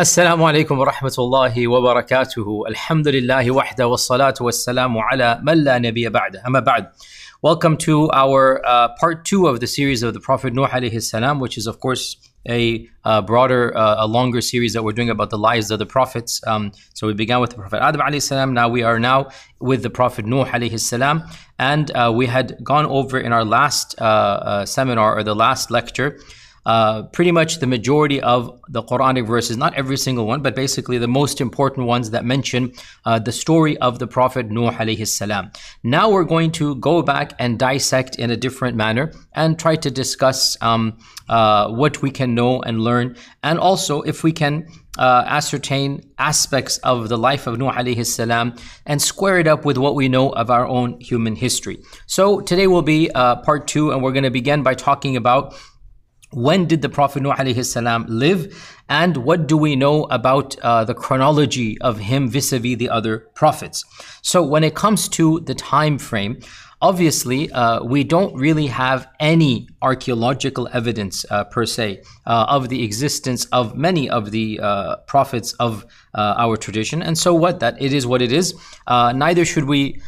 السلام عليكم ورحمة الله وبركاته الحمد لله وحده والصلاة والسلام على من لا نبي بعده أما بعد Welcome to our uh, part two of the series of the Prophet Nuh alayhi salam, which is of course a uh, broader, uh, a longer series that we're doing about the lives of the prophets. Um, so we began with the Prophet Adam alayhi salam. Now we are now with the Prophet Nuh alayhi salam, and uh, we had gone over in our last uh, uh, seminar or the last lecture uh, pretty much the majority of the Quranic verses, not every single one, but basically the most important ones that mention uh, the story of the Prophet Nuh alayhi salam. Now we're going to go back and dissect in a different manner and try to discuss um, uh, what we can know and learn, and also if we can uh, ascertain aspects of the life of Nuh alayhi salam and square it up with what we know of our own human history. So today will be uh, part two, and we're going to begin by talking about when did the Prophet Nuh alayhi salam live and what do we know about uh, the chronology of him vis-a-vis the other prophets? So when it comes to the time frame, obviously uh, we don't really have any archaeological evidence uh, per se uh, of the existence of many of the uh, prophets of uh, our tradition. And so what? That it is what it is. Uh, neither should we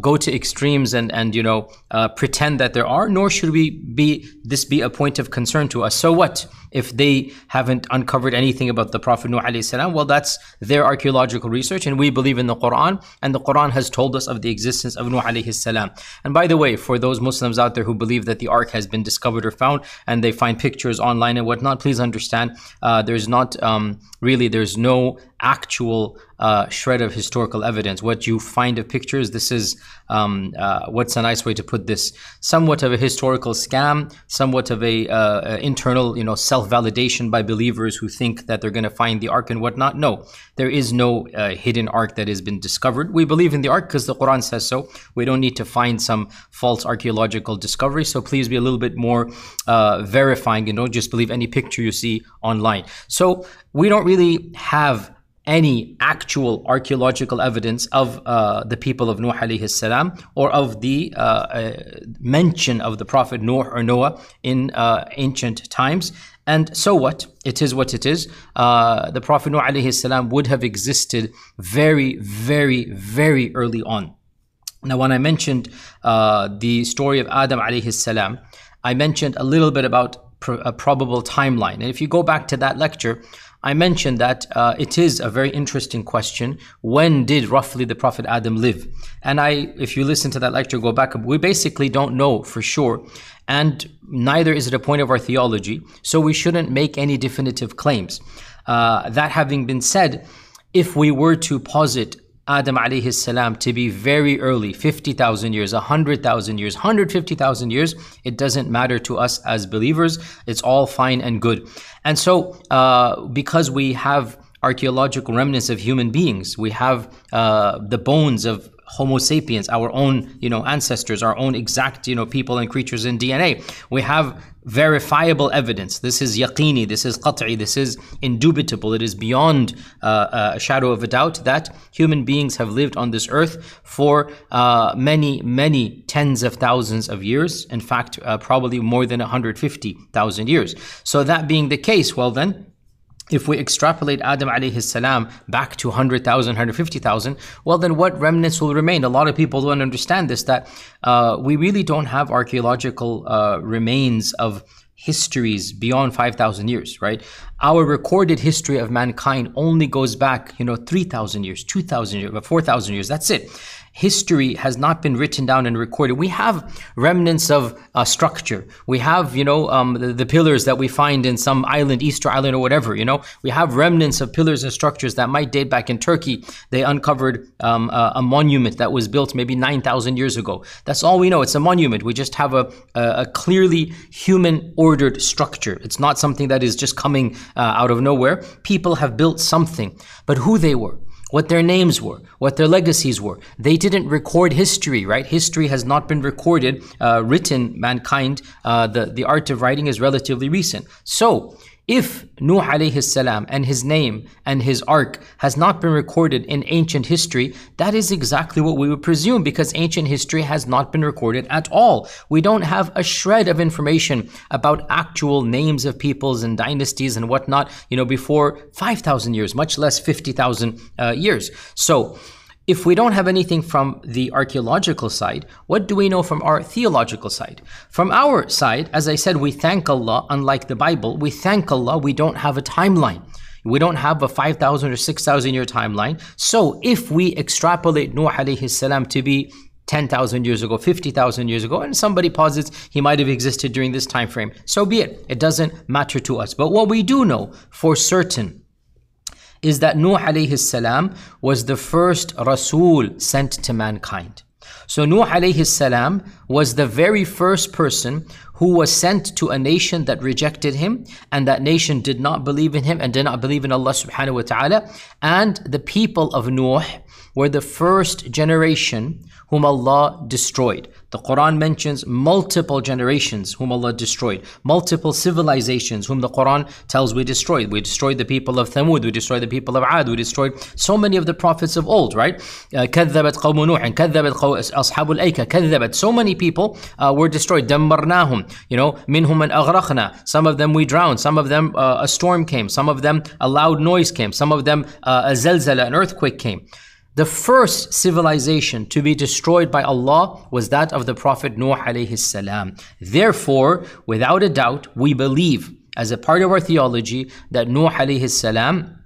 go to extremes and and you know pretend that there are, nor should we be this be a point of concern to us. So what? If they haven't uncovered anything about the Prophet Nuh salam, well, that's their archaeological research, and we believe in the Quran, and the Quran has told us of the existence of Nuh salam. And by the way, for those Muslims out there who believe that the Ark has been discovered or found, and they find pictures online and whatnot, please understand uh, there's not um, really there's no actual uh, shred of historical evidence. What you find of pictures, this is um, uh, what's a nice way to put this? Somewhat of a historical scam, somewhat of a uh, internal, you know, self-validation by believers who think that they're going to find the ark and whatnot. No, there is no uh, hidden ark that has been discovered. We believe in the ark because the Quran says so. We don't need to find some false archaeological discovery. So please be a little bit more uh, verifying and don't just believe any picture you see online. So we don't really have any actual archaeological evidence of uh, the people of Nuh alayhi salam or of the uh, uh, mention of the Prophet Noah or Noah in uh, ancient times. And so what? It is what it is. Uh, the Prophet Nuh alayhi salam would have existed very, very, very early on. Now, when I mentioned uh, the story of Adam alayhi salam, I mentioned a little bit about a probable timeline. And if you go back to that lecture, I mentioned that uh, it is a very interesting question. When did roughly the Prophet Adam live? And I, if you listen to that lecture, go back, we basically don't know for sure. And neither is it a point of our theology. So we shouldn't make any definitive claims. Uh, that having been said, if we were to posit Adam alayhi salam to be very early, 50,000 years, 100,000 years, 150,000 years, it doesn't matter to us as believers. It's all fine and good. And so, uh, because we have archaeological remnants of human beings, we have uh, the bones of Homo sapiens, our own, you know, ancestors, our own exact, you know, people and creatures in DNA. We have verifiable evidence. This is yaqini, this is qat'i, this is indubitable. It is beyond uh, a shadow of a doubt that human beings have lived on this earth for uh, many, many tens of thousands of years. In fact, uh, probably more than 150,000 years. So that being the case, well then, if we extrapolate Adam alayhi salam back to 100,000, 150,000, well, then what remnants will remain? A lot of people don't understand this, that uh, we really don't have archaeological uh, remains of histories beyond 5,000 years, right? Our recorded history of mankind only goes back, you know, 3,000 years, 2,000 years, 4,000 years. That's it. History has not been written down and recorded. We have remnants of uh, structure. We have, you know, um, the, the, pillars that we find in some island, Easter Island or whatever, you know. We have remnants of pillars and structures that might date back in Turkey. They uncovered um, a, a, monument that was built maybe 9,000 years ago. That's all we know. It's a monument. We just have a, a, a clearly human ordered structure. It's not something that is just coming uh, out of nowhere. People have built something, but who they were what their names were, what their legacies were. They didn't record history, right? History has not been recorded, uh, written. Mankind, uh, the the art of writing is relatively recent. So if Nuh alayhi salam and his name and his ark has not been recorded in ancient history, that is exactly what we would presume because ancient history has not been recorded at all. We don't have a shred of information about actual names of peoples and dynasties and whatnot, you know, before 5,000 years, much less 50,000 uh, years. So, if we don't have anything from the archaeological side, what do we know from our theological side? From our side, as I said, we thank Allah, unlike the Bible, we thank Allah, we don't have a timeline. We don't have a 5,000 or 6,000 year timeline. So if we extrapolate Nuh alayhi salam to be 10,000 years ago, 50,000 years ago, and somebody posits he might have existed during this time frame, so be it. It doesn't matter to us. But what we do know for certain is that Nuh alayhi salam was the first Rasul sent to mankind. So Nuh alayhi salam was the very first person who was sent to a nation that rejected him and that nation did not believe in him and did not believe in Allah subhanahu wa ta'ala. And the people of Nuh were the first generation whom Allah destroyed. The Quran mentions multiple generations whom Allah destroyed, multiple civilizations whom the Quran tells we destroyed. We destroyed the people of Thamud, we destroyed the people of Ad, we destroyed so many of the prophets of old, right? كذبت قوم نوح كذبت أصحاب الأيكة كذبت so many people uh, were destroyed دمرناهم you know منهم من أغرقنا some of them we drowned some of them uh, a storm came some of them a loud noise came some of them uh, a zelzala an earthquake came the first civilization to be destroyed by Allah was that of the Prophet Nuh alayhi salam. Therefore, without a doubt, we believe as a part of our theology that Nuh alayhi salam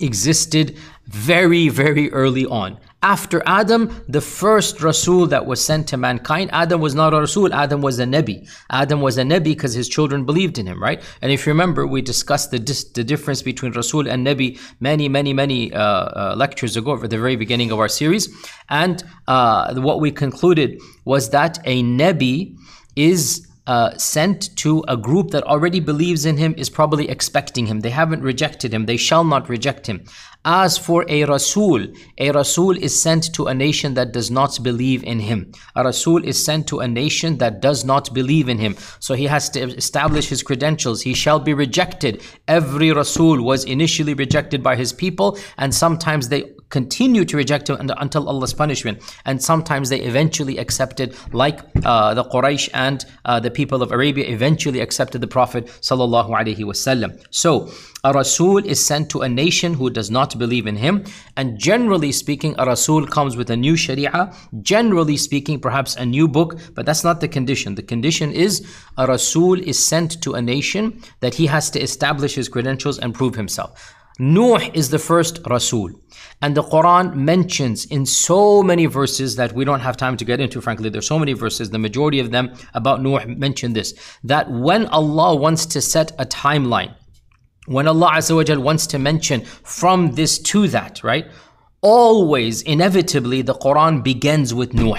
existed very, very early on. After Adam, the first Rasul that was sent to mankind, Adam was not a Rasul, Adam was a Nabi. Adam was a Nabi because his children believed in him, right? And if you remember, we discussed the, dis- the difference between Rasul and Nabi many, many, many uh, uh, lectures ago, at the very beginning of our series. And uh, what we concluded was that a Nabi is uh, sent to a group that already believes in him is probably expecting him. They haven't rejected him. They shall not reject him. As for a Rasul, a Rasul is sent to a nation that does not believe in him. A Rasul is sent to a nation that does not believe in him. So he has to establish his credentials. He shall be rejected. Every Rasul was initially rejected by his people, and sometimes they continue to reject him until Allah's punishment. And sometimes they eventually accepted, like uh, the Quraysh and uh, the people of Arabia eventually accepted the Prophet. So a Rasul is sent to a nation who does not believe in him. And generally speaking, a Rasul comes with a new Sharia. Generally speaking, perhaps a new book, but that's not the condition. The condition is a Rasul is sent to a nation that he has to establish his credentials and prove himself. Nuh is the first Rasul. And the Quran mentions in so many verses that we don't have time to get into, frankly. There's so many verses, the majority of them about Nuh mention this that when Allah wants to set a timeline, when Allah wants to mention from this to that, right? Always, inevitably, the Quran begins with Nuh.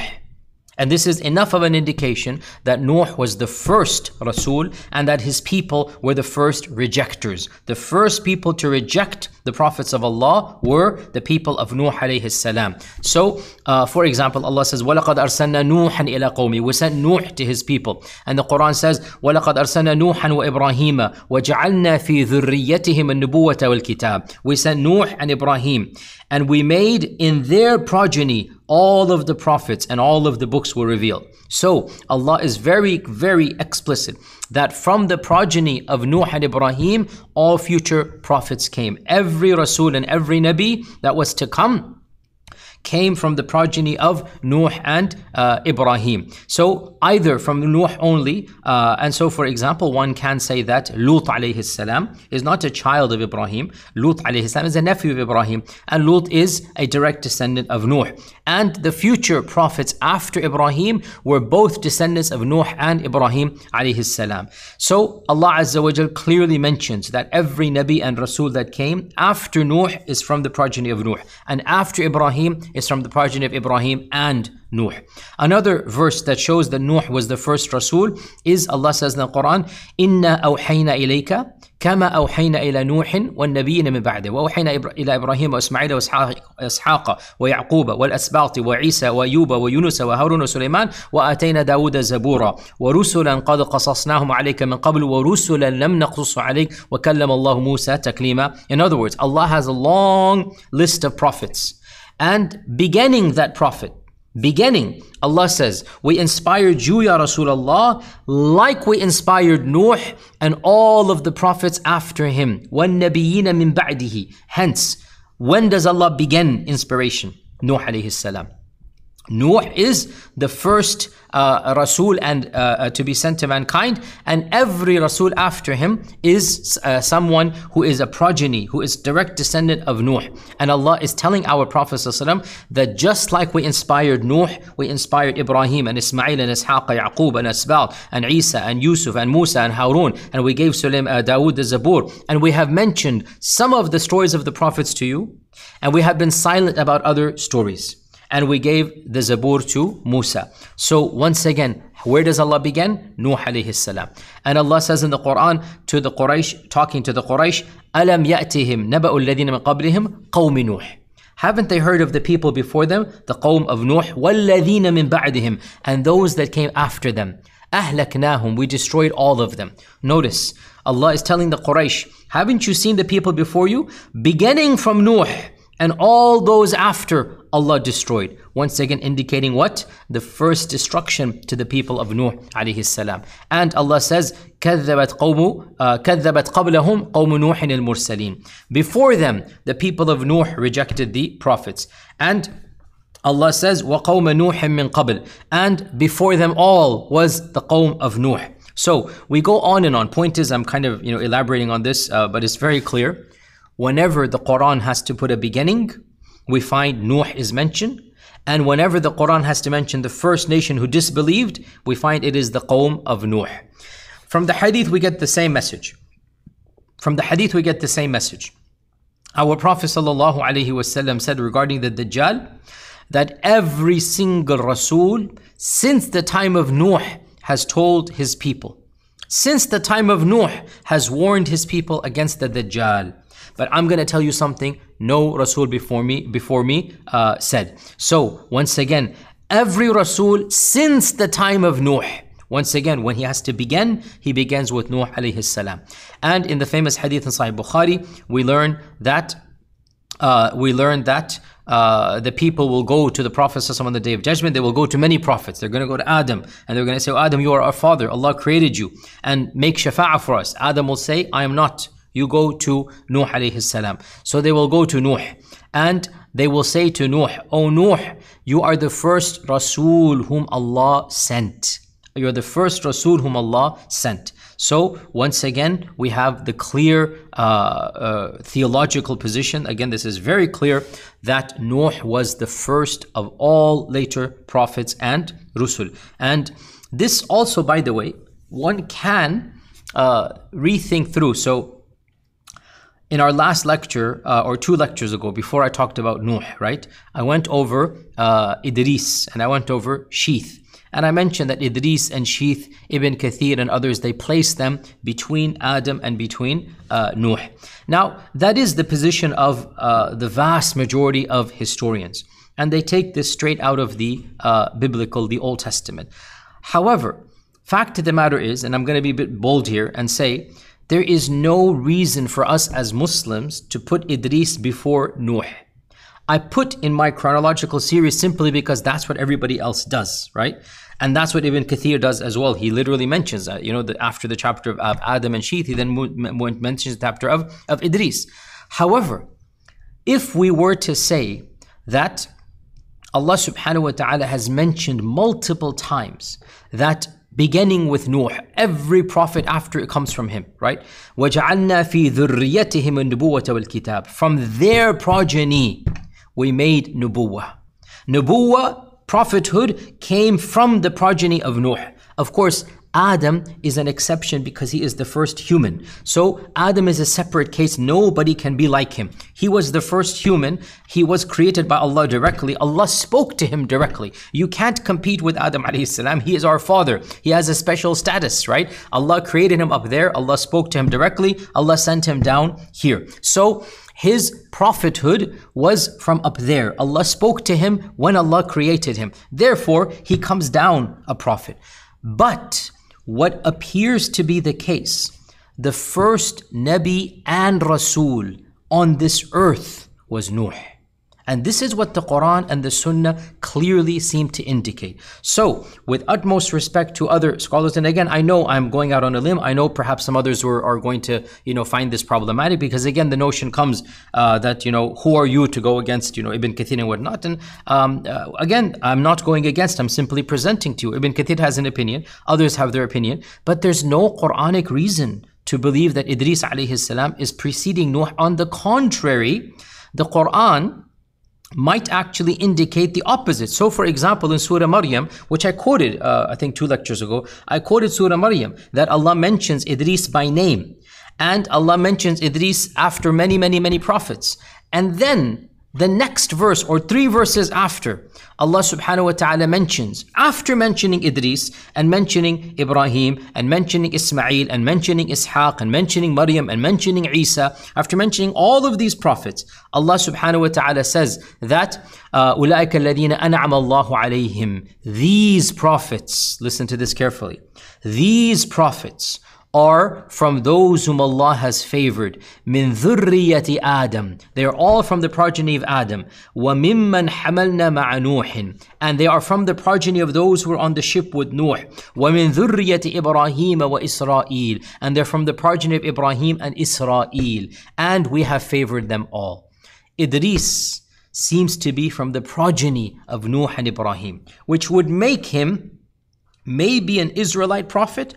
And this is enough of an indication that Nuh was the first Rasul and that his people were the first rejectors. The first people to reject the prophets of Allah were the people of Nuh alayhi salam. So, uh, for example, Allah says, وَلَقَدْ أَرْسَلْنَا نُوحًا إِلَى قَوْمِ We sent Nuh to his people. And the Quran says, وَلَقَدْ أَرْسَلْنَا نُوحًا وَإِبْرَاهِيمَ وَجَعَلْنَا فِي ذُرِّيَّتِهِمَ النُّبُوَّةَ وَالْكِتَابِ We sent Nuh and Ibrahim. And we made in their progeny all of the prophets and all of the books were revealed. So Allah is very, very explicit that from the progeny of Nuh and Ibrahim, all future prophets came. Every Rasul and every Nabi that was to come came from the progeny of Nuh and uh, Ibrahim. So either from Nuh only, uh, and so for example, one can say that Lut alayhi salam is not a child of Ibrahim. Lut alayhi salam is a nephew of Ibrahim, and Lut is a direct descendant of Nuh. And the future prophets after Ibrahim were both descendants of Nuh and Ibrahim alayhi salam. So Allah Azza wa Jal clearly mentions that every Nabi and Rasul that came after Nuh is from the progeny of Nuh, and after Ibrahim is from the progeny of Ibrahim and Nuh. Another verse that shows that Nuh was the first Rasul is Allah says in the Quran, Inna awhayna ilayka كما أوحينا إلى نوح والنبيين من بعده وأوحينا إلى إبراهيم وإسماعيل وإسحاق ويعقوب والأسباط وعيسى وأيوب ويونس وهارون وسليمان وآتينا داود زبورا ورسلا قد قصصناهم عليك من قبل ورسلا لم نقصص عليك وكلم الله موسى تكليما In other words, Allah has a long list of prophets and beginning that prophet beginning, Allah says, We inspired you, Ya Rasulullah, like we inspired Nuh and all of the prophets after him. وَالنَّبِيِّينَ مِن بَعْدِهِ Hence, when does Allah begin inspiration? Nuh alayhi salam. Nuh is the first uh, Rasul and uh, uh, to be sent to mankind, and every Rasul after him is uh, someone who is a progeny, who is direct descendant of Nuh. And Allah is telling our Prophet that just like we inspired Nuh, we inspired Ibrahim and Ismail and Ishaq, and Yaqub and Asbat and Isa and Yusuf and Musa and Harun, and we gave Sulaim, uh, Dawood the Zabur, and we have mentioned some of the stories of the prophets to you, and we have been silent about other stories and we gave the Zabur to Musa. So once again, where does Allah begin? Nuh alayhi salam. And Allah says in the Quran to the Quraysh, talking to the Quraysh, أَلَمْ يَأْتِهِمْ نَبَأُ الَّذِينَ مِنْ قَبْلِهِمْ قَوْمِ نُوحٍ haven't they heard of the people before them, the qawm of Nuh, وَالَّذِينَ مِن بَعْدِهِمْ and those that came after them? أَهْلَكْنَاهُمْ We destroyed all of them. Notice, Allah is telling the Quraysh, haven't you seen the people before you? Beginning from Nuh and all those after, Allah destroyed. Once again indicating what? The first destruction to the people of Nuh alayhi salam. And Allah says, كذبت قوم كذبت قبلهم قوم نوح المرسلين. Before them, the people of Nuh rejected the prophets. And Allah says, وَقَوْمَ نُوحٍ مِّن قَبْلِ And before them all was the qawm of Nuh. So we go on and on. Point is, I'm kind of you know elaborating on this, uh, but it's very clear. Whenever the Quran has to put a beginning, we find Nuh is mentioned. And whenever the Quran has to mention the first nation who disbelieved, we find it is the Qawm of Nuh. From the hadith, we get the same message. From the hadith, we get the same message. Our Prophet ﷺ said regarding the Dajjal that every single Rasul since the time of Nuh has told his people. Since the time of Nuh has warned his people against the Dajjal. But I'm going to tell you something no Rasul before me before me uh, said. So once again, every Rasul since the time of Nuh. Once again, when he has to begin, he begins with Nuh alayhi salam. And in the famous hadith in Sahih Bukhari, we learn that uh, we learn that uh, the people will go to the Prophet on the day of judgment. They will go to many prophets. They're going to go to Adam and they're going to say, oh, Adam, you are our father. Allah created you and make shafa'ah for us. Adam will say, I am not you go to Nuh alayhi salam. So they will go to Nuh and they will say to Nuh, O Nuh, you are the first Rasul whom Allah sent. You are the first Rasul whom Allah sent. So once again, we have the clear uh, uh, theological position. Again, this is very clear that Nuh was the first of all later prophets and Rusul. And this also, by the way, one can uh, rethink through. So in our last lecture, uh, or two lectures ago, before I talked about Nuh, right? I went over uh, Idris and I went over Sheeth. And I mentioned that Idris and Sheeth, Ibn Kathir and others, they placed them between Adam and between uh, Nuh. Now, that is the position of uh, the vast majority of historians. And they take this straight out of the uh, biblical, the Old Testament. However, fact of the matter is, and I'm going to be a bit bold here and say, there is no reason for us as Muslims to put Idris before Nuh. I put in my chronological series simply because that's what everybody else does, right? And that's what Ibn Kathir does as well. He literally mentions that, you know, after the chapter of, of, Adam and Sheeth, he then mentions the chapter of, of Idris. However, if we were to say that Allah subhanahu wa ta'ala has mentioned multiple times that beginning with Nuh, every prophet after it comes from him, right? وَجَعَلْنَا فِي ذُرِّيَّتِهِمُ النُّبُوَّةَ وَالْكِتَابِ From their progeny, we made nubuwah. Nubuwah, prophethood, came from the progeny of Nuh. Of course, Adam is an exception because he is the first human. So Adam is a separate case. Nobody can be like him. He was the first human. He was created by Allah directly. Allah spoke to him directly. You can't compete with Adam alayhi salam. He is our father. He has a special status, right? Allah created him up there. Allah spoke to him directly. Allah sent him down here. So his prophethood was from up there. Allah spoke to him when Allah created him. Therefore, he comes down a prophet. But what appears to be the case, the first Nabi and Rasul on this earth was Nuh. And this is what the Quran and the Sunnah clearly seem to indicate. So, with utmost respect to other scholars, and again, I know I'm going out on a limb. I know perhaps some others were, are going to, you know, find this problematic because again, the notion comes uh, that you know, who are you to go against, you know, Ibn Kathir and whatnot. And um, uh, again, I'm not going against. I'm simply presenting to you. Ibn Kathir has an opinion. Others have their opinion, but there's no Quranic reason to believe that Idris alayhi salam is preceding Nuh. On the contrary, the Quran might actually indicate the opposite. So, for example, in Surah Maryam, which I quoted, uh, I think two lectures ago, I quoted Surah Maryam that Allah mentions Idris by name. And Allah mentions Idris after many, many, many prophets. And then the next verse or three verses after, Allah subhanahu wa ta'ala mentions, after mentioning Idris and mentioning Ibrahim and mentioning Ismail and mentioning Ishaq and mentioning Maryam and mentioning Isa, after mentioning all of these prophets, Allah subhanahu wa ta'ala says that أولئك الذين أنعم الله عليهم These prophets, listen to this carefully, these prophets are from those whom Allah has favored. Min dhurriyati Adam. They are all from the progeny of Adam. Wa mimman hamalna ma'a And they are from the progeny of those who were on the ship with Nuh. Wa min dhurriyati Ibrahim wa Israel. And they're from the progeny of Ibrahim and Israel. And we have favored them all. Idris seems to be from the progeny of Nuh and Ibrahim, which would make him maybe an Israelite prophet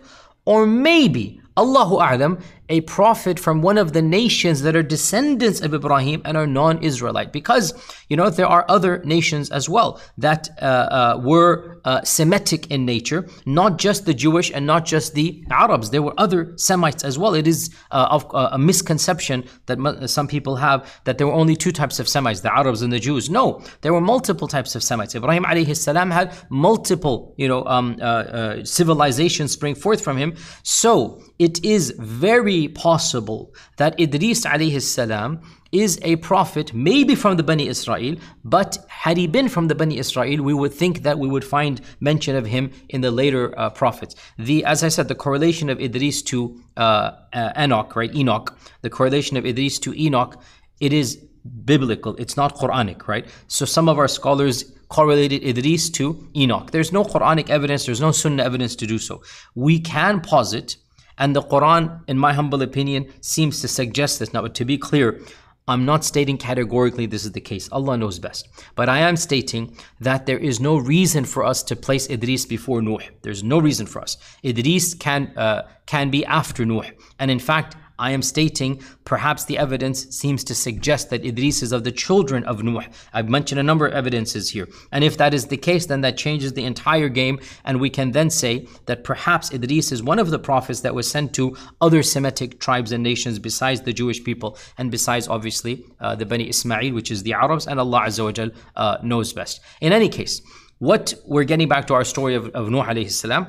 or maybe, Allahu A'lam, a prophet from one of the nations that are descendants of Ibrahim and are non Israelite. Because, you know, there are other nations as well that uh, uh, were uh, Semitic in nature, not just the Jewish and not just the Arabs. There were other Semites as well. It is uh, of, uh, a misconception that some people have that there were only two types of Semites, the Arabs and the Jews. No, there were multiple types of Semites. Ibrahim alayhi salam had multiple, you know, um, uh, civilizations spring forth from him. So it is very possible that Idris alayhi salam is a prophet, maybe from the Bani Israel, but had he been from the Bani Israel, we would think that we would find mention of him in the later uh, prophets. The, as I said, the correlation of Idris to uh, uh, Enoch, right? Enoch, the correlation of Idris to Enoch, it is biblical. It's not Quranic, right? So some of our scholars correlated Idris to Enoch. There's no Quranic evidence. There's no Sunnah evidence to do so. We can posit and the Quran, in my humble opinion, seems to suggest this. Now, to be clear, I'm not stating categorically this is the case. Allah knows best. But I am stating that there is no reason for us to place Idris before Nuh. There's no reason for us. Idris can, uh, can be after Nuh. And in fact, I am stating perhaps the evidence seems to suggest that Idris is of the children of Nuh. I've mentioned a number of evidences here. And if that is the case, then that changes the entire game. And we can then say that perhaps Idris is one of the prophets that was sent to other Semitic tribes and nations besides the Jewish people and besides, obviously, uh, the Bani Ismail, which is the Arabs, and Allah Azza wa Jal, uh, knows best. In any case, what we're getting back to our story of, of Nuh alayhi salam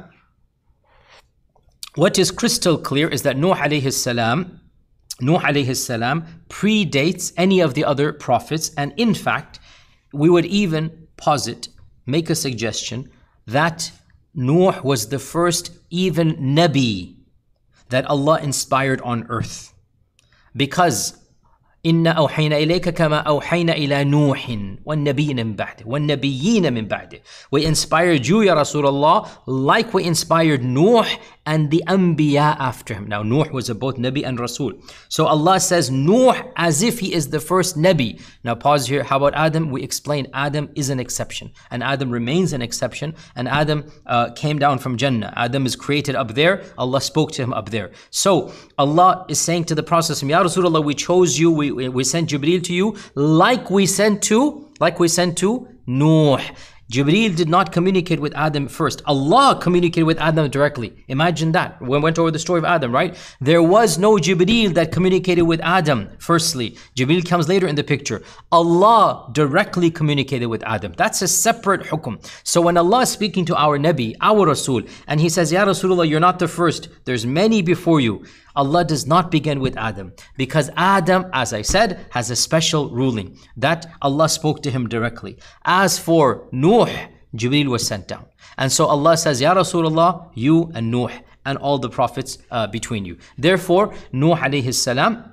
what is crystal clear is that Nuh alayhi salam, Nuh alayhi salam predates any of the other prophets, and in fact, we would even posit, make a suggestion that Nuh was the first even Nabi that Allah inspired on earth. Because إنا أوحينا إليك كما أوحينا إلى نوح والنبيين من بعده والنبيين من بعده We inspired you يا رسول الله like we inspired Nuh and the Anbiya after him. Now, Nuh was both Nabi and Rasul. So Allah says Nuh as if he is the first Nabi. Now, pause here. How about Adam? We explained Adam is an exception, and Adam remains an exception, and Adam uh, came down from Jannah. Adam is created up there. Allah spoke to him up there. So, Allah is saying to the Prophet, Ya Rasulullah, we chose you, we, we sent Jibreel to you, like we sent to, like we sent to Nuh. Jibreel did not communicate with Adam first. Allah communicated with Adam directly. Imagine that. We went over the story of Adam, right? There was no Jibreel that communicated with Adam firstly. Jibreel comes later in the picture. Allah directly communicated with Adam. That's a separate hukum. So when Allah is speaking to our Nabi, our Rasul, and he says, Ya Rasulullah, you're not the first. There's many before you. Allah does not begin with Adam because Adam, as I said, has a special ruling that Allah spoke to him directly. As for Nuh, Jibreel was sent down. And so Allah says, Ya Rasulullah, you and Nuh and all the prophets uh, between you. Therefore, Nuh alayhi salam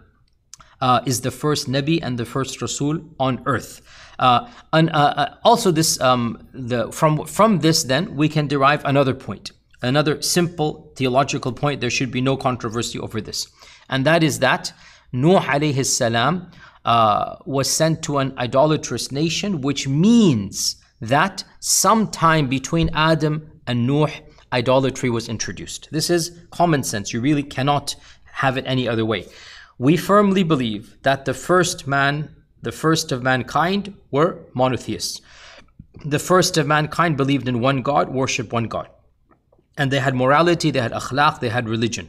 uh, is the first Nabi and the first Rasul on earth. Uh, and uh, uh, also, this um, the from from this, then we can derive another point. Another simple theological point, there should be no controversy over this. And that is that Nuh alayhi salam uh, was sent to an idolatrous nation, which means that sometime between Adam and Nuh, idolatry was introduced. This is common sense. You really cannot have it any other way. We firmly believe that the first man, the first of mankind, were monotheists. The first of mankind believed in one God, worshiped one God and they had morality, they had akhlaq, they had religion.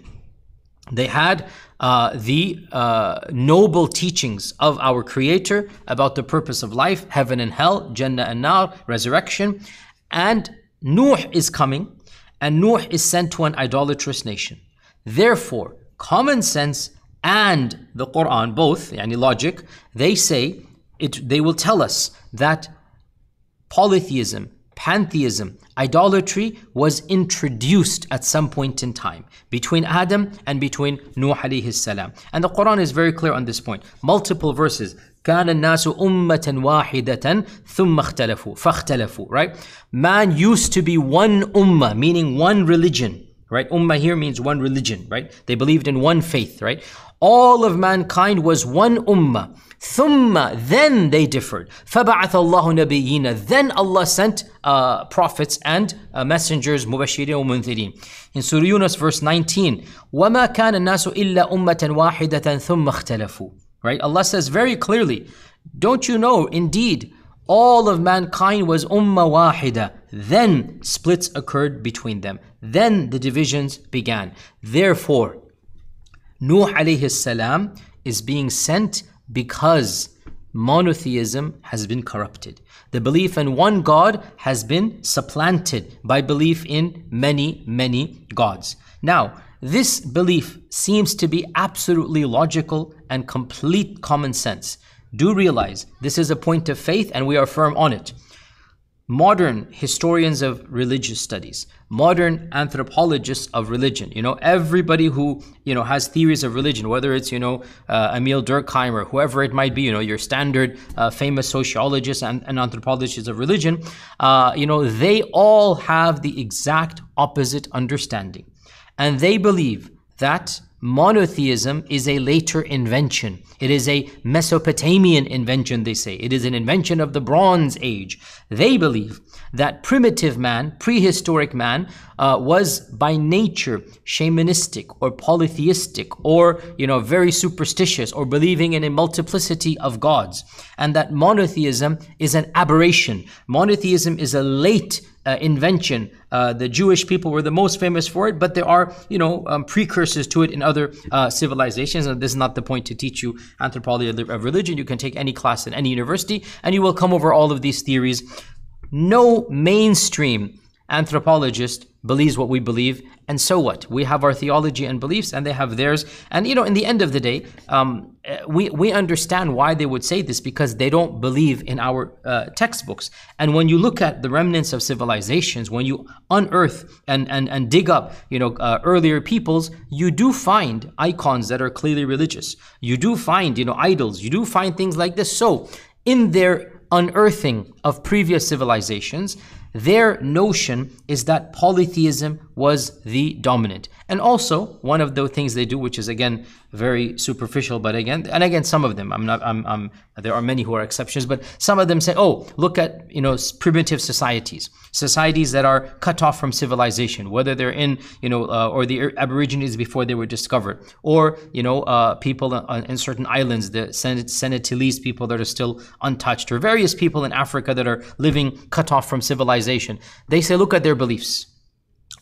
They had uh, the uh, noble teachings of our Creator about the purpose of life, heaven and hell, Jannah and Nar, resurrection. And Nuh is coming, and Nuh is sent to an idolatrous nation. Therefore, common sense and the Quran, both, yani logic, they say, it, they will tell us that polytheism, pantheism, idolatry was introduced at some point in time between Adam and between Nuh alayhi salam. And the Quran is very clear on this point. Multiple verses. كان الناس أمة واحدة ثم اختلفوا فاختلفوا right man used to be one ummah meaning one religion right ummah here means one religion right they believed in one faith right all of mankind was one ummah ثم then they differed فبعث الله نبيين then Allah sent uh, prophets and uh, messengers مبشرين ومنذرين in Surah Yunus verse 19 وما كان الناس إلا أمة واحدة ثم اختلفوا right Allah says very clearly don't you know indeed all of mankind was ummah wahida then splits occurred between them then the divisions began therefore Nuh alayhi salam is being sent because monotheism has been corrupted. The belief in one God has been supplanted by belief in many, many gods. Now, this belief seems to be absolutely logical and complete common sense. Do realize this is a point of faith and we are firm on it modern historians of religious studies modern anthropologists of religion you know everybody who you know has theories of religion whether it's you know uh, Emile Durkheim or whoever it might be you know your standard uh, famous sociologists and, and, anthropologists of religion uh, you know they all have the exact opposite understanding. And they believe that monotheism is a later invention. It is a Mesopotamian invention, they say. It is an invention of the Bronze Age. They believe that primitive man, prehistoric man, uh, was by nature shamanistic or polytheistic or, you know, very superstitious or believing in a multiplicity of gods. And that monotheism is an aberration. Monotheism is a late uh, invention. Uh, the Jewish people were the most famous for it, but there are, you know, um, precursors to it in other uh, civilizations. And this is not the point to teach you anthropology of religion. You can take any class in any university, and you will come over all of these theories. No mainstream anthropologist believes what we believe, and so what? We have our theology and beliefs, and they have theirs. And you know, in the end of the day, um, uh, we we understand why they would say this because they don't believe in our uh, textbooks. And when you look at the remnants of civilizations, when you unearth and and and dig up, you know, uh, earlier peoples, you do find icons that are clearly religious. You do find, you know, idols. You do find things like this. So, in their unearthing of previous civilizations, their notion is that polytheism was the dominant. And also, one of the things they do, which is again very superficial, but again, and again, some of them, I'm not, I'm, I'm, there are many who are exceptions, but some of them say, oh, look at, you know, primitive societies, societies that are cut off from civilization, whether they're in, you know, uh, or the Aborigines before they were discovered, or, you know, uh, people in certain islands, the Sentinelese people that are still untouched, or various people in Africa that are living cut off from civilization. They say, look at their beliefs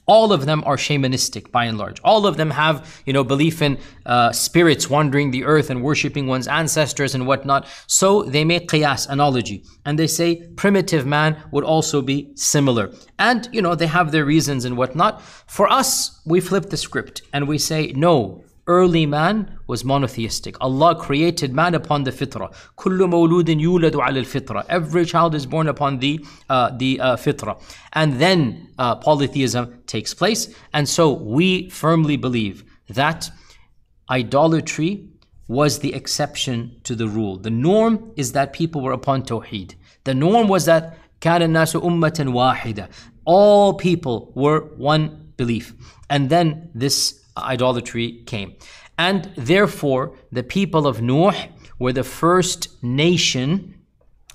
all of them are shamanistic by and large. All of them have, you know, belief in uh, spirits wandering the earth and worshipping one's ancestors and whatnot. So they make qiyas, analogy, and they say primitive man would also be similar. And, you know, they have their reasons and whatnot. For us, we flip the script and we say, no, early man was monotheistic. Allah created man upon the fitrah. كل مولود يولد على الفطرة. Every child is born upon the uh, the uh, fitrah. And then uh, polytheism takes place. And so we firmly believe that idolatry was the exception to the rule. The norm is that people were upon tawheed. The norm was that كان الناس أمة واحدة. All people were one belief. And then this idolatry came. And therefore, the people of Nuh were the first nation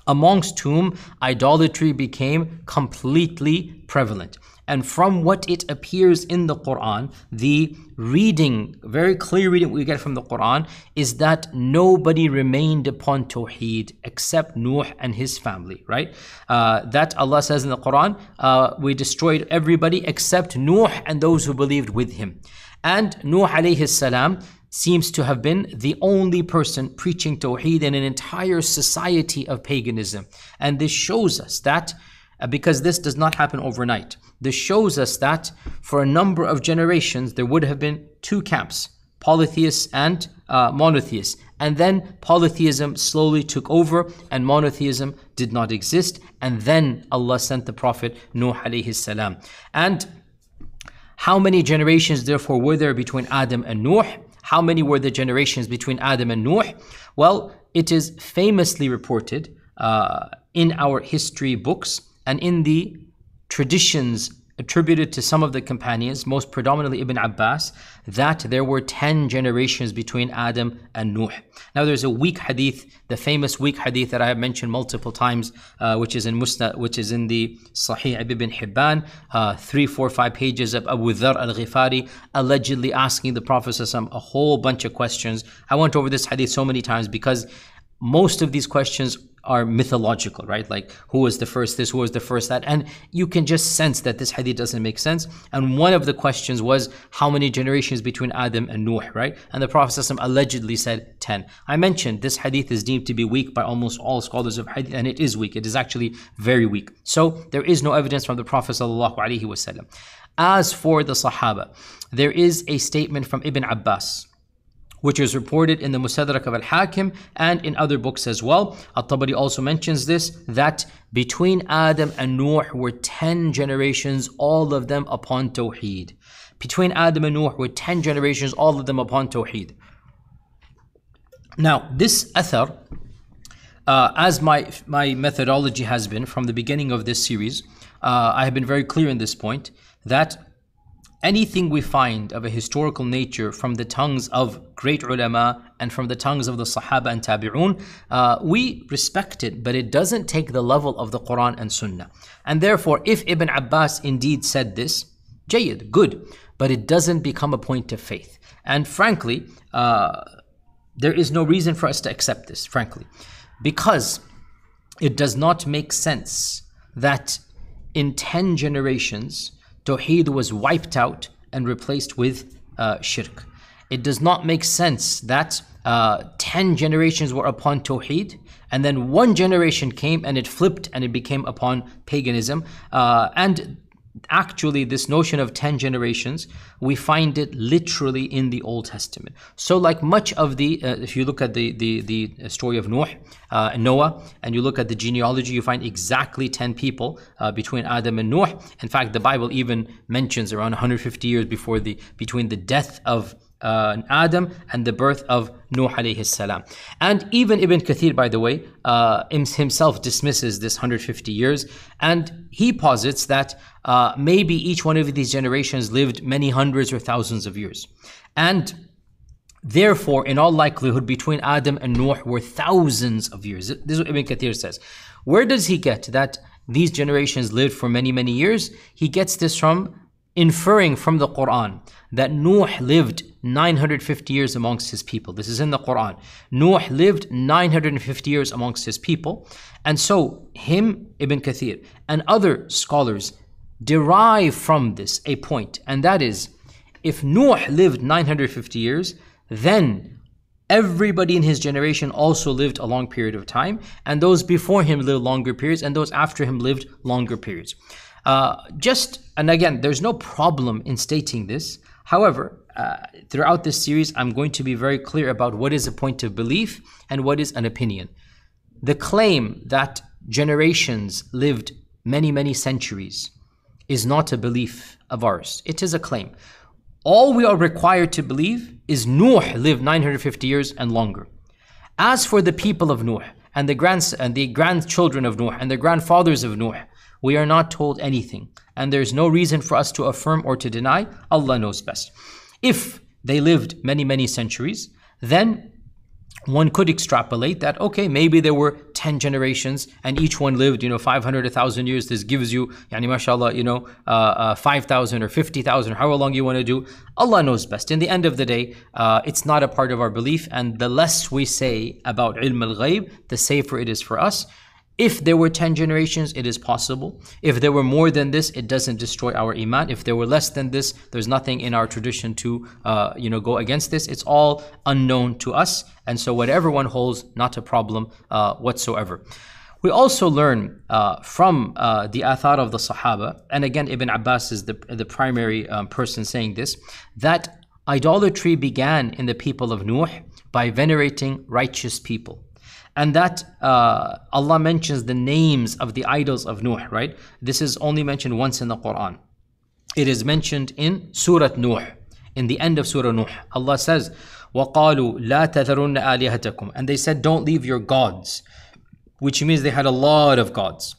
amongst whom idolatry became completely prevalent. And from what it appears in the Quran, the reading, very clear reading we get from the Quran, is that nobody remained upon Tawheed except Nuh and his family, right? Uh, that Allah says in the Quran, uh, we destroyed everybody except Nuh and those who believed with him. And Nuh alayhi salam seems to have been the only person preaching Tawheed in an entire society of paganism. And this shows us that, uh, because this does not happen overnight, this shows us that for a number of generations there would have been two camps polytheists and uh, monotheists. And then polytheism slowly took over and monotheism did not exist. And then Allah sent the Prophet Nuh alayhi salam. And how many generations, therefore, were there between Adam and Nuh? How many were the generations between Adam and Nuh? Well, it is famously reported uh, in our history books and in the traditions attributed to some of the companions, most predominantly Ibn Abbas, that there were 10 generations between Adam and Nuh. Now there's a weak hadith, the famous weak hadith that I have mentioned multiple times, uh, which is in Musnad, which is in the Sahih Ibn Hibban, uh, three, four, five pages of Abu Dhar al-Ghifari, allegedly asking the Prophet a whole bunch of questions. I went over this hadith so many times because most of these questions are mythological, right? Like who was the first this, who was the first that, and you can just sense that this hadith doesn't make sense. And one of the questions was how many generations between Adam and Nuh, right? And the Prophet allegedly said 10. I mentioned this hadith is deemed to be weak by almost all scholars of hadith, and it is weak. It is actually very weak. So there is no evidence from the Prophet As for the Sahaba, there is a statement from Ibn Abbas which is reported in the Mustadrak of Al-Hakim and in other books as well. At-Tabari also mentions this, that between Adam and Nuh were 10 generations, all of them upon Tawheed. Between Adam and Nuh were 10 generations, all of them upon Tawheed. Now, this athar, uh, as my, my methodology has been from the beginning of this series, uh, I have been very clear in this point that anything we find of a historical nature from the tongues of great ulama and from the tongues of the Sahaba and Tabi'un, uh, we respect it, but it doesn't take the level of the Quran and Sunnah. And therefore, if Ibn Abbas indeed said this, Jayyid, good, but it doesn't become a point of faith. And frankly, uh, there is no reason for us to accept this, frankly, because it does not make sense that in 10 generations, Tawheed was wiped out and replaced with uh, shirk. It does not make sense that uh, 10 generations were upon Tawheed and then one generation came and it flipped and it became upon paganism. Uh, and actually this notion of 10 generations we find it literally in the old testament. So like much of the uh, if you look at the the, the story of noah uh, noah and you look at the genealogy you find exactly 10 people uh, between adam and noah. In fact the bible even mentions around 150 years before the between the death of uh, Adam and the birth of Nuh alayhi salam. And even Ibn Kathir, by the way, uh, himself dismisses this 150 years and he posits that uh, maybe each one of these generations lived many hundreds or thousands of years. And Therefore, in all likelihood, between Adam and Nuh were thousands of years. This is what Ibn Kathir says. Where does he get that these generations lived for many, many years? He gets this from inferring from the Quran that Nuh lived 950 years amongst his people. This is in the Quran. Nuh lived 950 years amongst his people. And so, him, Ibn Kathir, and other scholars derive from this a point, and that is if Nuh lived 950 years, then everybody in his generation also lived a long period of time, and those before him lived longer periods, and those after him lived longer periods. Uh, just, and again, there's no problem in stating this. However, uh, throughout this series, I'm going to be very clear about what is a point of belief and what is an opinion. The claim that generations lived many, many centuries is not a belief of ours, it is a claim. All we are required to believe is Nuh lived 950 years and longer. As for the people of Nuh and the grands and the grandchildren of Nuh and the grandfathers of Nuh, we are not told anything, and there's no reason for us to affirm or to deny. Allah knows best. If they lived many, many centuries, then one could extrapolate that okay maybe there were 10 generations and each one lived you know 500 1000 years this gives you yani mashallah you know uh, uh, 5000 or 50000 however long you want to do allah knows best in the end of the day uh, it's not a part of our belief and the less we say about ilm al-ghaib the safer it is for us if there were 10 generations, it is possible. If there were more than this, it doesn't destroy our iman. If there were less than this, there's nothing in our tradition to, uh, you know, go against this. It's all unknown to us. And so whatever one holds, not a problem uh, whatsoever. We also learn uh, from uh, the athar of the Sahaba, and again, Ibn Abbas is the, the primary um, person saying this, that idolatry began in the people of Nuh by venerating righteous people and that uh, Allah mentions the names of the idols of Nuh, right? This is only mentioned once in the Quran. It is mentioned in Surah Nuh, in the end of Surah Nuh. Allah says, وَقَالُوا لَا تَذَرُنَّ آلِهَتَكُمْ And they said, don't leave your gods, which means they had a lot of gods.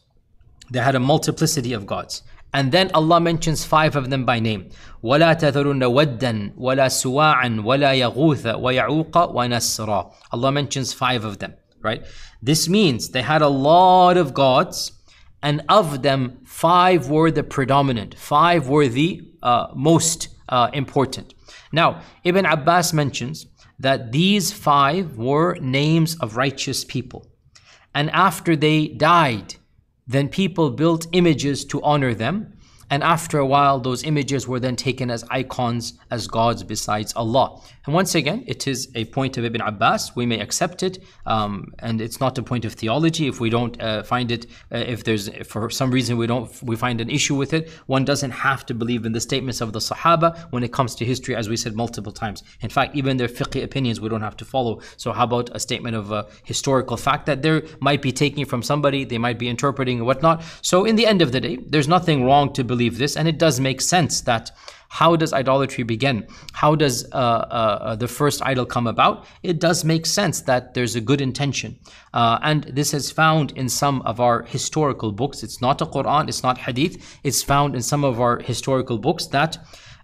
They had a multiplicity of gods. And then Allah mentions five of them by name. وَلَا تَذَرُنَّ وَدًّا وَلَا سُوَاعًا وَلَا يَغُوثَ وَيَعُوقَ وَنَسْرًا Allah mentions five of them right? This means they had a lot of gods, and of them, five were the predominant, five were the uh, most uh, important. Now, Ibn Abbas mentions that these five were names of righteous people. And after they died, then people built images to honor them. And after a while, those images were then taken as icons, as gods besides Allah. And once again, it is a point of Ibn Abbas. We may accept it, um, and it's not a point of theology. If we don't uh, find it, uh, if there's for some reason we don't, we find an issue with it, one doesn't have to believe in the statements of the Sahaba when it comes to history, as we said multiple times. In fact, even their fiqh opinions we don't have to follow. So how about a statement of a historical fact that they might be taking from somebody, they might be interpreting and whatnot. So in the end of the day, there's nothing wrong to believe this, and it does make sense that how does idolatry begin? How does uh, uh, uh, the first idol come about? It does make sense that there's a good intention. Uh, and this is found in some of our historical books. It's not a Quran, it's not Hadith. It's found in some of our historical books that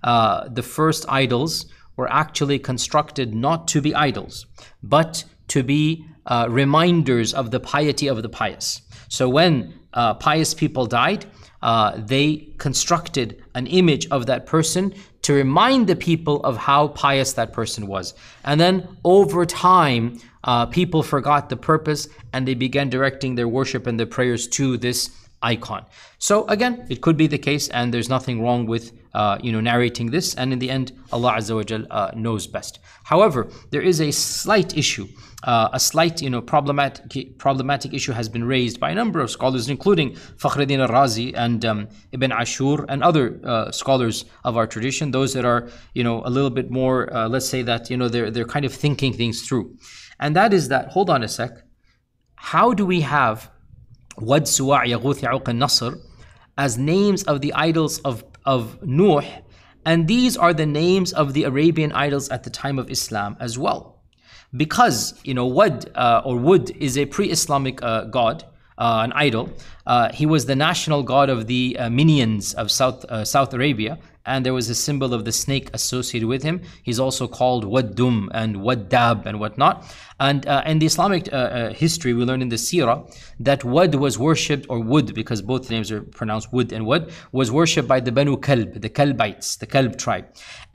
uh, the first idols were actually constructed not to be idols, but to be uh, reminders of the piety of the pious. So when pious people died, uh, they constructed an image of that person to remind the people of how pious that person was. And then over time, uh, people forgot the purpose and they began directing their worship and their prayers to this icon. So again, it could be the case, and there's nothing wrong with uh, you know narrating this. And in the end, Allah Azza wa Jal, uh, knows best. However, there is a slight issue, uh, a slight you know problematic problematic issue has been raised by a number of scholars, including Fakhruddin al-Razi and um, Ibn Ashur and other uh, scholars of our tradition. Those that are you know a little bit more, uh, let's say that you know they're they're kind of thinking things through, and that is that. Hold on a sec. How do we have Wad Suwa' Yaghuth Ya'uq Nasr as names of the idols of, of Nuh And these are the names of the Arabian idols at the time of Islam as well. Because, you know, Wad uh, or Wood is a pre Islamic uh, god, uh, an idol. Uh, he was the national god of the uh, Minaeans of South, uh, South Arabia, and there was a symbol of the snake associated with him. He's also called Waddum and Waddab and whatnot. And in the Islamic history, we learn in the Sirah that Wad was worshipped, or Wood, because both names are pronounced Wood and Wad, was worshipped by the Banu Kalb, the Kalbites, the Kalb tribe.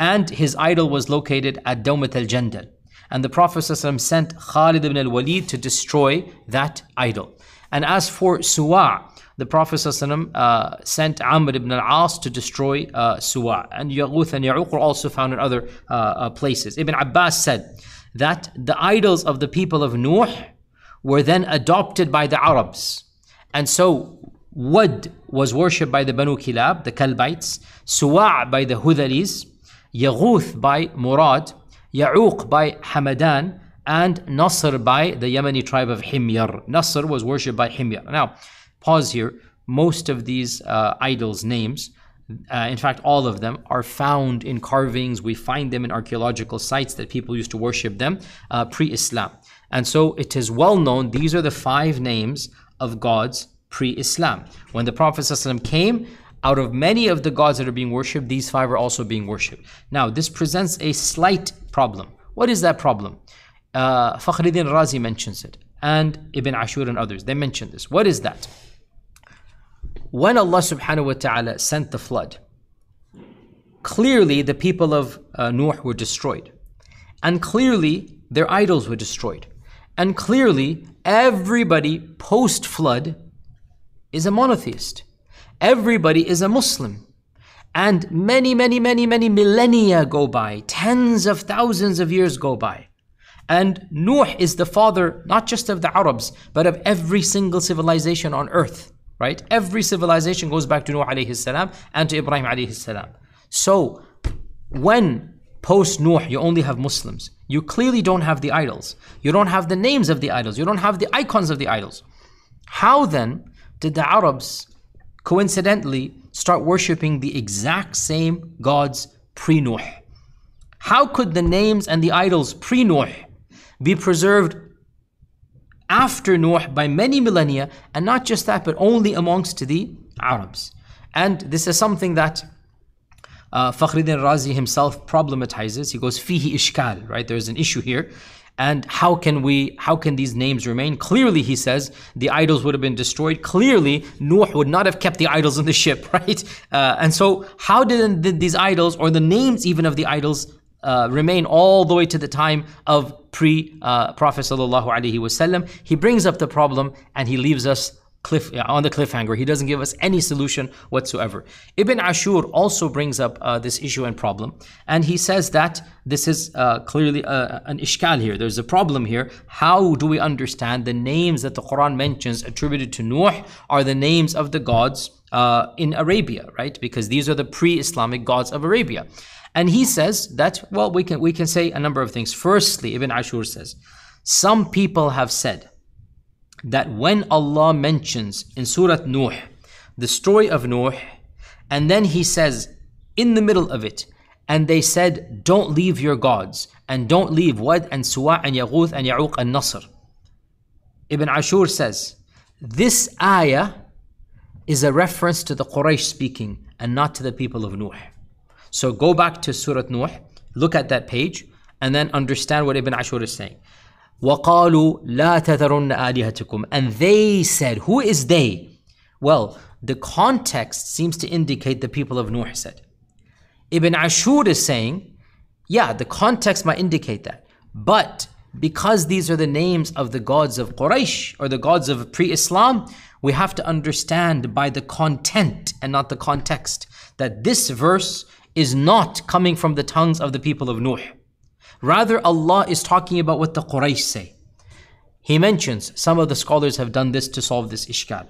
And his idol was located at Dawmat al Jandal. And the Prophet ﷺ sent Khalid ibn al Walid to destroy that idol. And as for Suwa', the Prophet ﷺ, uh, sent Amr ibn al-As to destroy uh, Suwa. And Yaghuth and Ya'uq also found in other uh, uh, places. Ibn Abbas said that the idols of the people of Nuh were then adopted by the Arabs. And so Wad was worshipped by the Banu Kilab, the Kalbites, Suwa' by the Hudhalis, Yaghuth by Murad, Ya'uq by Hamadan, and Nasr by the Yemeni tribe of Himyar. Nasr was worshipped by Himyar. Now, pause here. Most of these uh, idols' names, uh, in fact, all of them, are found in carvings. We find them in archaeological sites that people used to worship them uh, pre Islam. And so it is well known, these are the five names of gods pre Islam. When the Prophet ﷺ came, out of many of the gods that are being worshipped, these five are also being worshipped. Now, this presents a slight problem. What is that problem? Uh, Razi mentions it, and Ibn Ashur and others. They mention this. What is that? when Allah subhanahu wa ta'ala sent the flood, clearly the people of uh, Nuh were destroyed. And clearly their idols were destroyed. And clearly everybody post flood is a monotheist. Everybody is a Muslim. And many, many, many, many millennia go by, tens of thousands of years go by. And Nuh is the father not just of the Arabs, but of every single civilization on earth right? Every civilization goes back to Nuh alayhi salam and to Ibrahim alayhi salam. So when post Nuh you only have Muslims, you clearly don't have the idols. You don't have the names of the idols. You don't have the icons of the idols. How then did the Arabs coincidentally start worshipping the exact same gods pre Nuh? How could the names and the idols pre Nuh be preserved after Nuh by many millennia, and not just that, but only amongst the Arabs. And this is something that uh, Fakhruddin Razi himself problematizes. He goes, fihi ishkal, right? There's an issue here. And how can we, how can these names remain? Clearly, he says, the idols would have been destroyed. Clearly, Nuh would not have kept the idols in the ship, right? Uh, and so, how did, did these idols, or the names even of the idols, uh, remain all the way to the time of pre uh, Prophet sallallahu alaihi wasallam. He brings up the problem and he leaves us cliff on the cliffhanger. He doesn't give us any solution whatsoever. Ibn Ashur also brings up uh, this issue and problem, and he says that this is uh, clearly uh, an ishkal here. There's a problem here. How do we understand the names that the Quran mentions attributed to Nuh are the names of the gods uh, in Arabia, right? Because these are the pre-Islamic gods of Arabia. And he says that, well, we can, we can say a number of things. Firstly, Ibn Ashur says, some people have said that when Allah mentions in Surah Nuh the story of Nuh, and then he says in the middle of it, and they said, don't leave your gods, and don't leave Wad and Suwa and Yaghuth and Ya'uq and Nasr. Ibn Ashur says, this ayah is a reference to the Quraysh speaking and not to the people of Nuh. So go back to Surah Nuh, look at that page, and then understand what Ibn Ashur is saying. وَقَالُوا لَا تَذَرُنَّ آلِهَتِكُمْ And they said, who is they? Well, the context seems to indicate the people of Nuh said. Ibn Ashur is saying, yeah, the context might indicate that. But because these are the names of the gods of Quraysh or the gods of pre-Islam, we have to understand by the content and not the context that this verse is not coming from the tongues of the people of Nuh. Rather, Allah is talking about what the Quraysh say. He mentions some of the scholars have done this to solve this ishkal.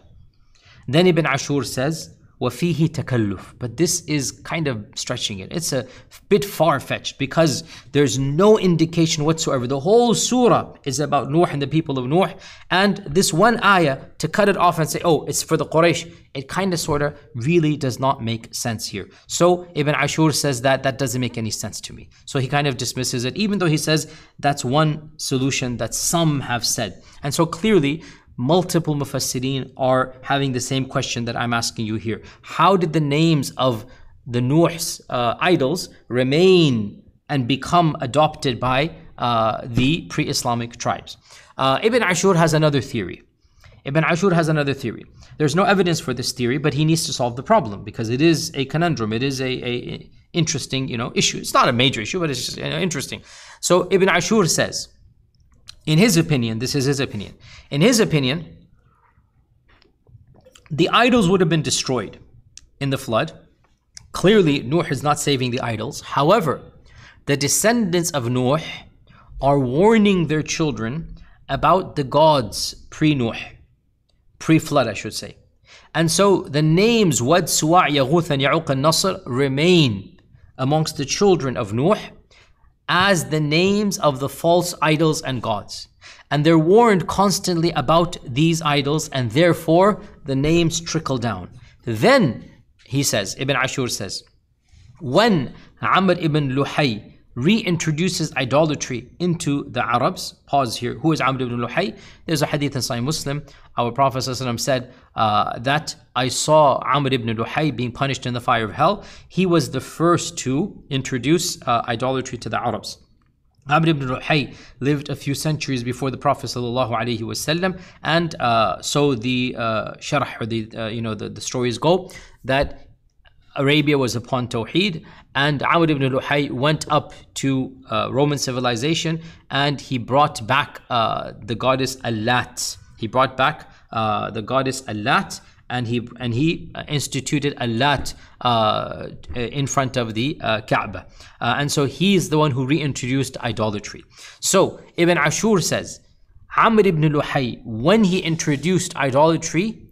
Then Ibn Ashur says, وَفِيهِ تَكَلُّف. But this is kind of stretching it. It's a bit far-fetched because there's no indication whatsoever. The whole surah is about Nuh and the people of Nuh. And this one ayah, to cut it off and say, oh, it's for the Quraysh, it kind of sort of really does not make sense here. So Ibn Ashur says that that doesn't make any sense to me. So he kind of dismisses it, even though he says that's one solution that some have said. And so clearly, multiple mufassirin are having the same question that I'm asking you here. How did the names of the Nuh's uh, idols remain and become adopted by uh, the pre-Islamic tribes? Uh, Ibn Ashur has another theory. Ibn Ashur has another theory. There's no evidence for this theory, but he needs to solve the problem because it is a conundrum. It is a, a interesting, you know, issue. It's not a major issue, but it's just you know, interesting. So Ibn Ashur says, in his opinion, this is his opinion. In his opinion, the idols would have been destroyed in the flood. Clearly, Nuh is not saving the idols. However, the descendants of Nuh are warning their children about the gods pre Nuh, pre flood, I should say. And so the names Wad, Suwa', Yaghuth, and Ya'uq and Nasr remain amongst the children of Nuh as the names of the false idols and gods. And they're warned constantly about these idols, and therefore the names trickle down. Then, he says, Ibn Ashur says, when Amr ibn Luhay reintroduces idolatry into the Arabs. Pause here. Who is Amr ibn Luhay? There's a hadith in Sahih Muslim. Our Prophet said uh, that I saw Amr ibn Luhay being punished in the fire of hell. He was the first to introduce uh, idolatry to the Arabs. Amr ibn Luhay lived a few centuries before the Prophet ﷺ, and uh, so the uh, sharh or the uh, you know the, the stories go that Arabia was upon Tawheed, and Amr ibn Luhay went up to uh, Roman civilization and he brought back uh, the goddess Allat. He brought back uh, the goddess Allat and he and he instituted Allat uh, in front of the uh, Kaaba. Uh, and so he is the one who reintroduced idolatry. So Ibn Ashur says, Amr ibn Luhay, when he introduced idolatry,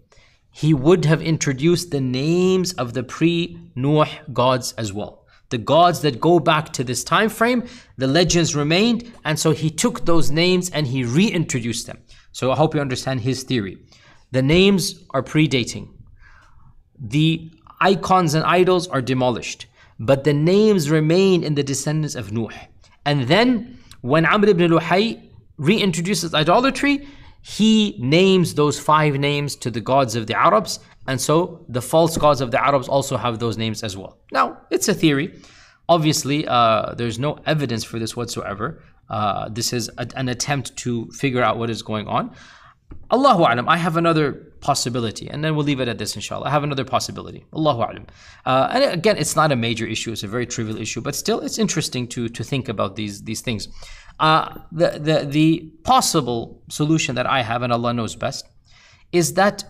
he would have introduced the names of the pre-Nuh gods as well. The gods that go back to this time frame, the legends remained, and so he took those names and he reintroduced them. So I hope you understand his theory. The names are predating. The icons and idols are demolished, but the names remain in the descendants of Nuh. And then when Amr ibn Luhay reintroduces idolatry, he names those five names to the gods of the Arabs, and so the false gods of the Arabs also have those names as well. Now, it's a theory. Obviously, uh, there's no evidence for this whatsoever. Uh, this is a, an attempt to figure out what is going on. Allahu Alam, I have another possibility, and then we'll leave it at this, inshallah. I have another possibility. Allahu Alam. Uh, and again, it's not a major issue, it's a very trivial issue, but still, it's interesting to, to think about these, these things. Uh, the, the, the possible solution that I have, and Allah knows best, is that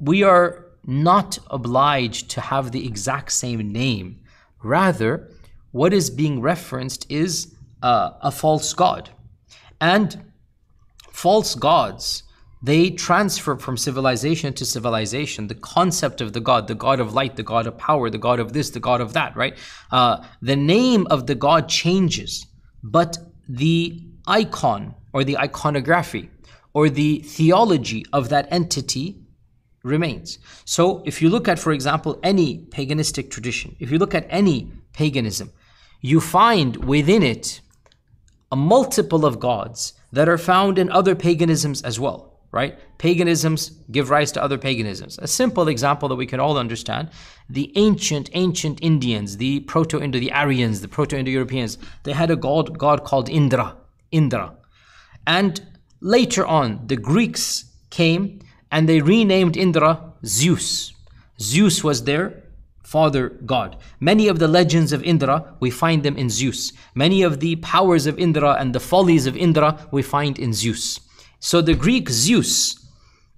we are not obliged to have the exact same name. Rather, what is being referenced is uh, a false god. And false gods, they transfer from civilization to civilization. The concept of the God, the God of light, the God of power, the God of this, the God of that, right? Uh, the name of the God changes, but the icon or the iconography or the theology of that entity remains. So if you look at, for example, any paganistic tradition, if you look at any paganism, you find within it a multiple of gods that are found in other paganisms as well, right? Paganisms give rise to other paganisms. A simple example that we can all understand the ancient, ancient Indians, the Proto Indo, the Aryans, the Proto Indo Europeans, they had a god, god called Indra, Indra. And later on, the Greeks came and they renamed Indra Zeus. Zeus was their father god. Many of the legends of Indra, we find them in Zeus. Many of the powers of Indra and the follies of Indra, we find in Zeus. So the Greek Zeus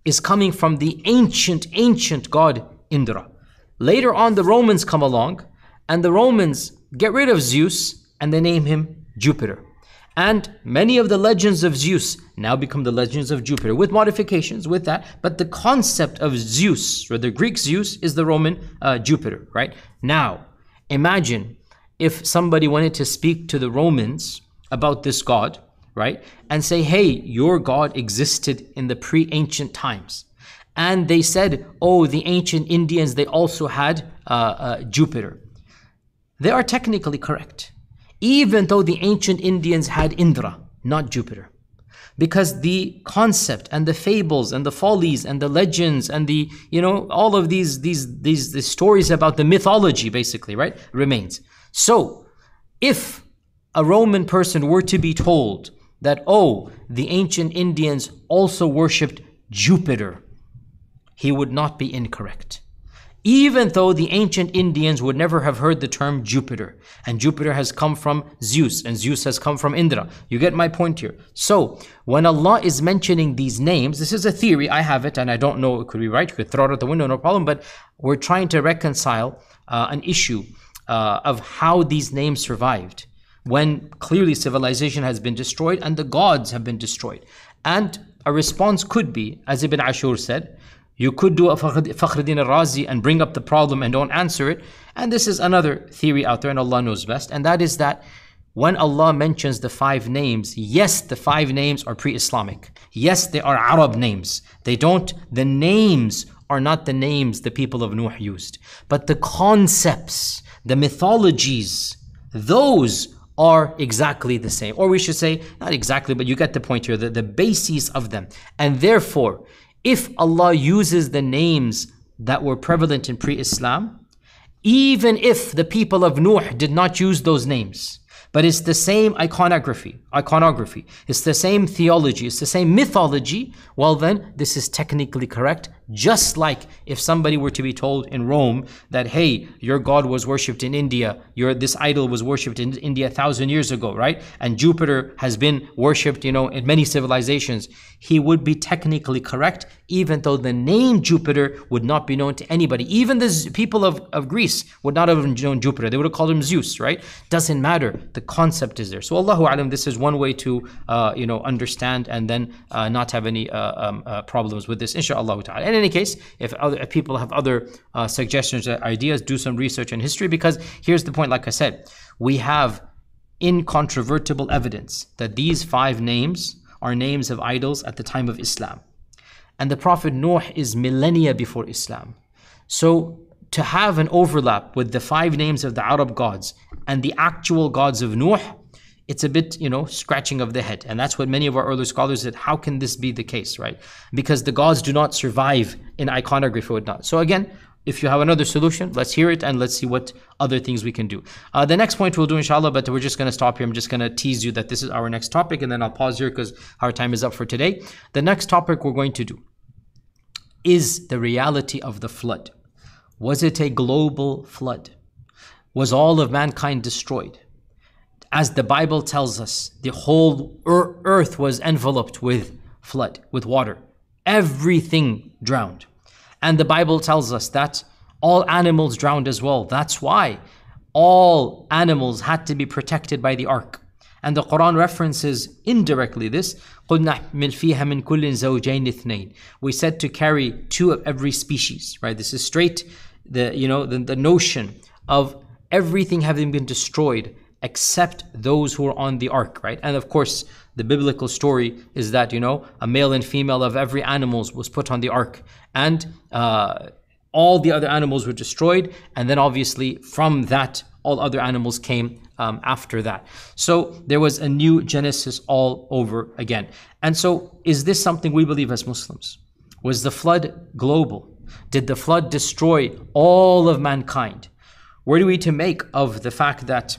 is coming from the ancient, ancient god Indra. Later on, the Romans come along and the Romans get rid of Zeus and they name him Jupiter. And many of the legends of Zeus now become the legends of Jupiter with modifications with that. But the concept of Zeus, or the Greek Zeus, is the Roman uh, Jupiter, right? Now, imagine if somebody wanted to speak to the Romans about this god, right? And say, hey, your god existed in the pre ancient times. And they said, oh, the ancient Indians, they also had uh, uh, Jupiter. They are technically correct even though the ancient Indians had Indra, not Jupiter. Because the concept and the fables and the follies and the legends and the, you know, all of these, these, these, these stories about the mythology, basically, right, remains. So, if a Roman person were to be told that, oh, the ancient Indians also worshipped Jupiter, he would not be incorrect even though the ancient Indians would never have heard the term Jupiter. And Jupiter has come from Zeus, and Zeus has come from Indra. You get my point here. So, when Allah is mentioning these names, this is a theory, I have it, and I don't know, it could be right, you could throw it out the window, no problem, but we're trying to reconcile uh, an issue uh, of how these names survived when clearly civilization has been destroyed and the gods have been destroyed. And a response could be, as Ibn Ashur said, you could do a Fakhruddin al-Razi and bring up the problem and don't answer it. And this is another theory out there and Allah knows best. And that is that when Allah mentions the five names, yes, the five names are pre-Islamic. Yes, they are Arab names. They don't, the names are not the names the people of Nuh used. But the concepts, the mythologies, those are exactly the same. Or we should say, not exactly, but you get the point here, the, the bases of them. And therefore, if Allah uses the names that were prevalent in pre-Islam, even if the people of Nuh did not use those names, but it's the same iconography, iconography. It's the same theology. It's the same mythology. Well, then this is technically correct. Just like if somebody were to be told in Rome that, hey, your God was worshipped in India, your this idol was worshipped in India a thousand years ago, right? And Jupiter has been worshipped, you know, in many civilizations. He would be technically correct, even though the name Jupiter would not be known to anybody. Even the people of, of Greece would not have known Jupiter. They would have called him Zeus, right? Doesn't matter. The concept is there. So Allahu Alam, this is one way to, uh, you know, understand and then uh, not have any uh, um, uh, problems with this, inshallah ta'ala. And any case, if other if people have other uh, suggestions or ideas, do some research in history because here's the point, like I said, we have incontrovertible evidence that these five names are names of idols at the time of Islam. And the Prophet Noah is millennia before Islam. So to have an overlap with the five names of the Arab gods and the actual gods of Noah it's a bit, you know, scratching of the head. And that's what many of our early scholars said. How can this be the case, right? Because the gods do not survive in iconography or not. So again, if you have another solution, let's hear it and let's see what other things we can do. Uh, the next point we'll do, inshallah, but we're just going to stop here. I'm just going to tease you that this is our next topic and then I'll pause here because our time is up for today. The next topic we're going to do is the reality of the flood. Was it a global flood? Was all of mankind destroyed? As the Bible tells us, the whole earth was enveloped with flood, with water. Everything drowned. And the Bible tells us that all animals drowned as well. That's why all animals had to be protected by the ark. And the Quran references indirectly this. We said to carry two of every species, right? This is straight the you know the, the notion of everything having been destroyed except those who are on the ark, right? And of course, the biblical story is that, you know, a male and female of every animals was put on the ark. And uh, all the other animals were destroyed. And then obviously from that, all other animals came um, after that. So there was a new Genesis all over again. And so is this something we believe as Muslims? Was the flood global? Did the flood destroy all of mankind? What are we to make of the fact that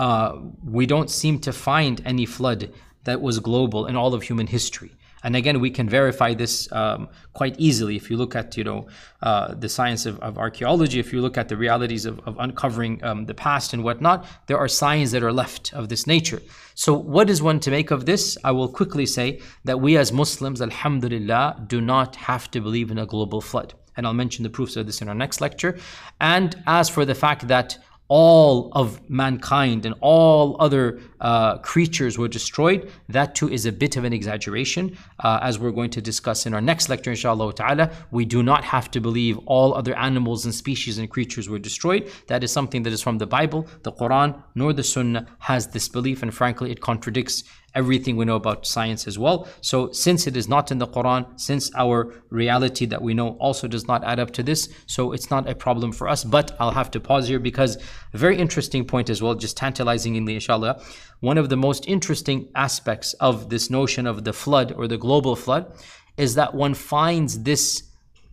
uh, we don't seem to find any flood that was global in all of human history. And again, we can verify this um, quite easily if you look at you know uh, the science of, of, archaeology. If you look at the realities of, of uncovering um, the past and whatnot, there are signs that are left of this nature. So, what is one to make of this? I will quickly say that we as Muslims, Alhamdulillah, do not have to believe in a global flood. And I'll mention the proofs of this in our next lecture. And as for the fact that all of mankind and all other uh, creatures were destroyed, that too is a bit of an exaggeration. Uh, as we're going to discuss in our next lecture, inshallah ta'ala, we do not have to believe all other animals and species and creatures were destroyed. That is something that is from the Bible, the Quran, nor the Sunnah has this belief, and frankly, it contradicts everything we know about science as well. So, since it is not in the Quran, since our reality that we know also does not add up to this, so it's not a problem for us. But I'll have to pause here because a very interesting point as well, just tantalizing in the inshallah. One of the most interesting aspects of this notion of the flood or the global flood is that one finds this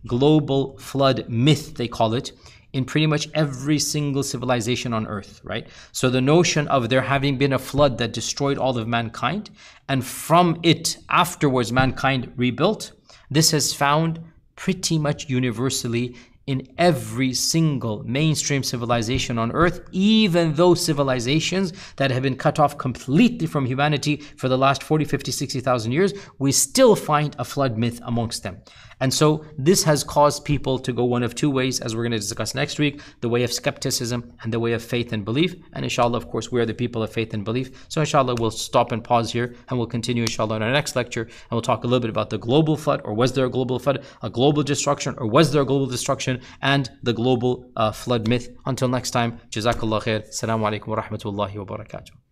global flood myth, they call it, in pretty much every single civilization on earth, right? So the notion of there having been a flood that destroyed all of mankind, and from it afterwards mankind rebuilt, this has found pretty much universally in every single mainstream civilization on earth, even those civilizations that have been cut off completely from humanity for the last 40, 50, 60,000 years, we still find a flood myth amongst them. And so this has caused people to go one of two ways, as we're going to discuss next week the way of skepticism and the way of faith and belief. And inshallah, of course, we are the people of faith and belief. So inshallah, we'll stop and pause here and we'll continue, inshallah, in our next lecture. And we'll talk a little bit about the global flood, or was there a global flood, a global destruction, or was there a global destruction, and the global uh, flood myth. Until next time, Jazakallah khair. Assalamu alaikum wa rahmatullahi wa barakatuh.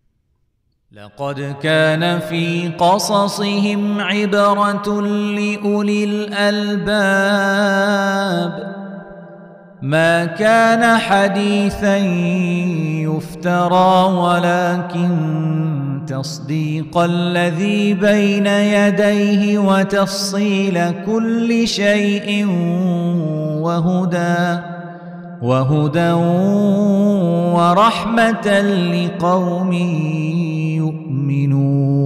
لقد كان في قصصهم عبرة لأولي الألباب. ما كان حديثا يفترى ولكن تصديق الذي بين يديه وتفصيل كل شيء وهدى وهدى ورحمة لقوم يؤمنون